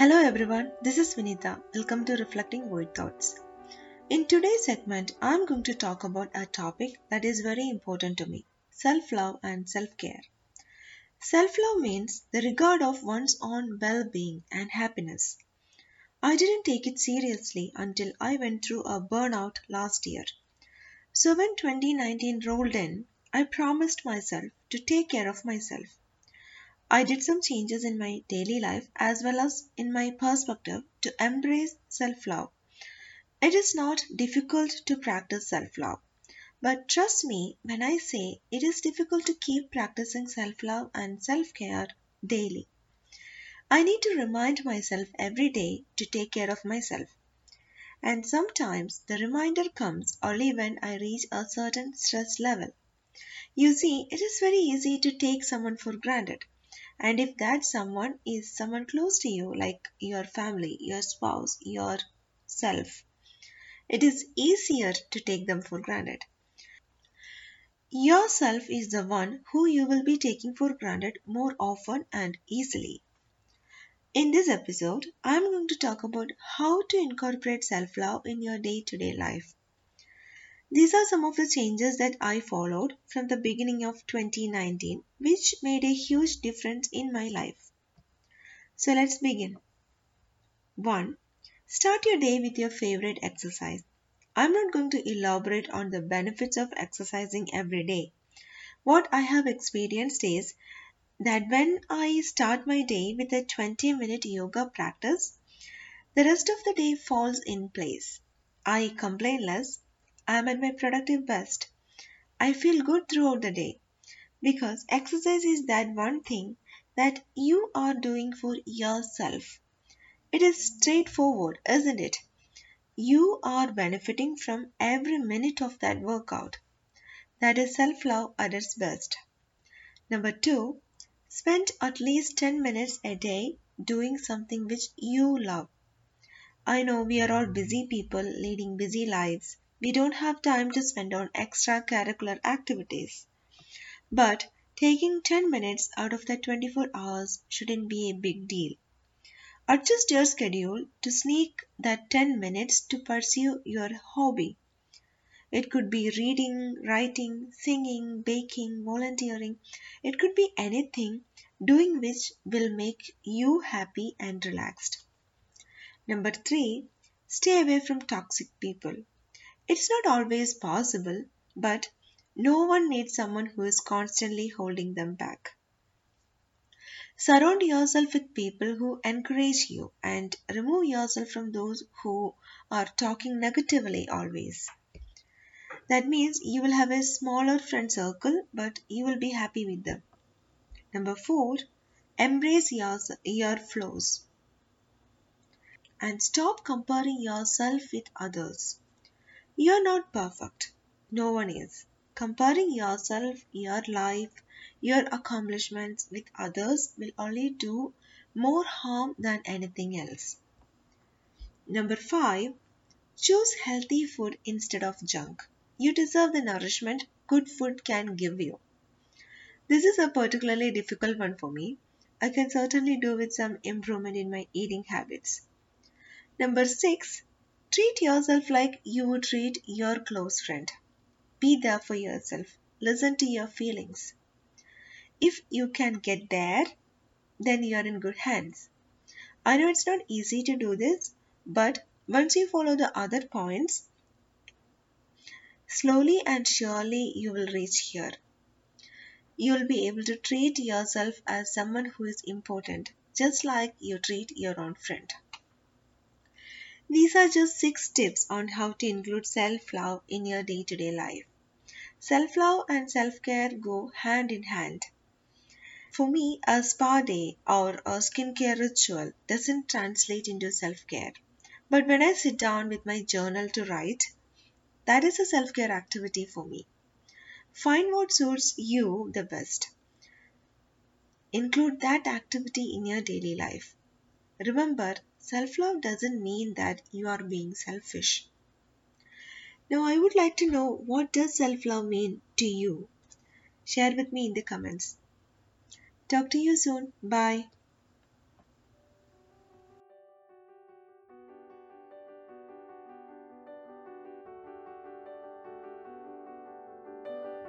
Hello everyone, this is Vinita. Welcome to Reflecting Void Thoughts. In today's segment, I'm going to talk about a topic that is very important to me self love and self care. Self love means the regard of one's own well being and happiness. I didn't take it seriously until I went through a burnout last year. So when 2019 rolled in, I promised myself to take care of myself. I did some changes in my daily life as well as in my perspective to embrace self love. It is not difficult to practice self love, but trust me when I say it is difficult to keep practicing self love and self care daily. I need to remind myself every day to take care of myself. And sometimes the reminder comes only when I reach a certain stress level. You see, it is very easy to take someone for granted and if that someone is someone close to you, like your family, your spouse, yourself, it is easier to take them for granted. Yourself is the one who you will be taking for granted more often and easily. In this episode, I am going to talk about how to incorporate self love in your day to day life. These are some of the changes that I followed from the beginning of 2019, which made a huge difference in my life. So let's begin. 1. Start your day with your favorite exercise. I'm not going to elaborate on the benefits of exercising every day. What I have experienced is that when I start my day with a 20 minute yoga practice, the rest of the day falls in place. I complain less I am at my productive best. I feel good throughout the day because exercise is that one thing that you are doing for yourself. It is straightforward, isn't it? You are benefiting from every minute of that workout. That is self love at its best. Number two, spend at least 10 minutes a day doing something which you love. I know we are all busy people leading busy lives we don't have time to spend on extracurricular activities. But taking 10 minutes out of that 24 hours shouldn't be a big deal. Adjust your schedule to sneak that 10 minutes to pursue your hobby. It could be reading, writing, singing, baking, volunteering. It could be anything doing which will make you happy and relaxed. Number three, stay away from toxic people. It's not always possible, but no one needs someone who is constantly holding them back. Surround yourself with people who encourage you and remove yourself from those who are talking negatively always. That means you will have a smaller friend circle, but you will be happy with them. Number four, embrace your, your flaws and stop comparing yourself with others. You're not perfect. No one is. Comparing yourself, your life, your accomplishments with others will only do more harm than anything else. Number five, choose healthy food instead of junk. You deserve the nourishment good food can give you. This is a particularly difficult one for me. I can certainly do with some improvement in my eating habits. Number six, Treat yourself like you would treat your close friend. Be there for yourself. Listen to your feelings. If you can get there, then you are in good hands. I know it's not easy to do this, but once you follow the other points, slowly and surely you will reach here. You will be able to treat yourself as someone who is important, just like you treat your own friend. These are just six tips on how to include self love in your day to day life. Self love and self care go hand in hand. For me, a spa day or a skincare ritual doesn't translate into self care. But when I sit down with my journal to write, that is a self care activity for me. Find what suits you the best. Include that activity in your daily life. Remember, self love doesn't mean that you are being selfish. Now, I would like to know what does self love mean to you? Share with me in the comments. Talk to you soon. Bye.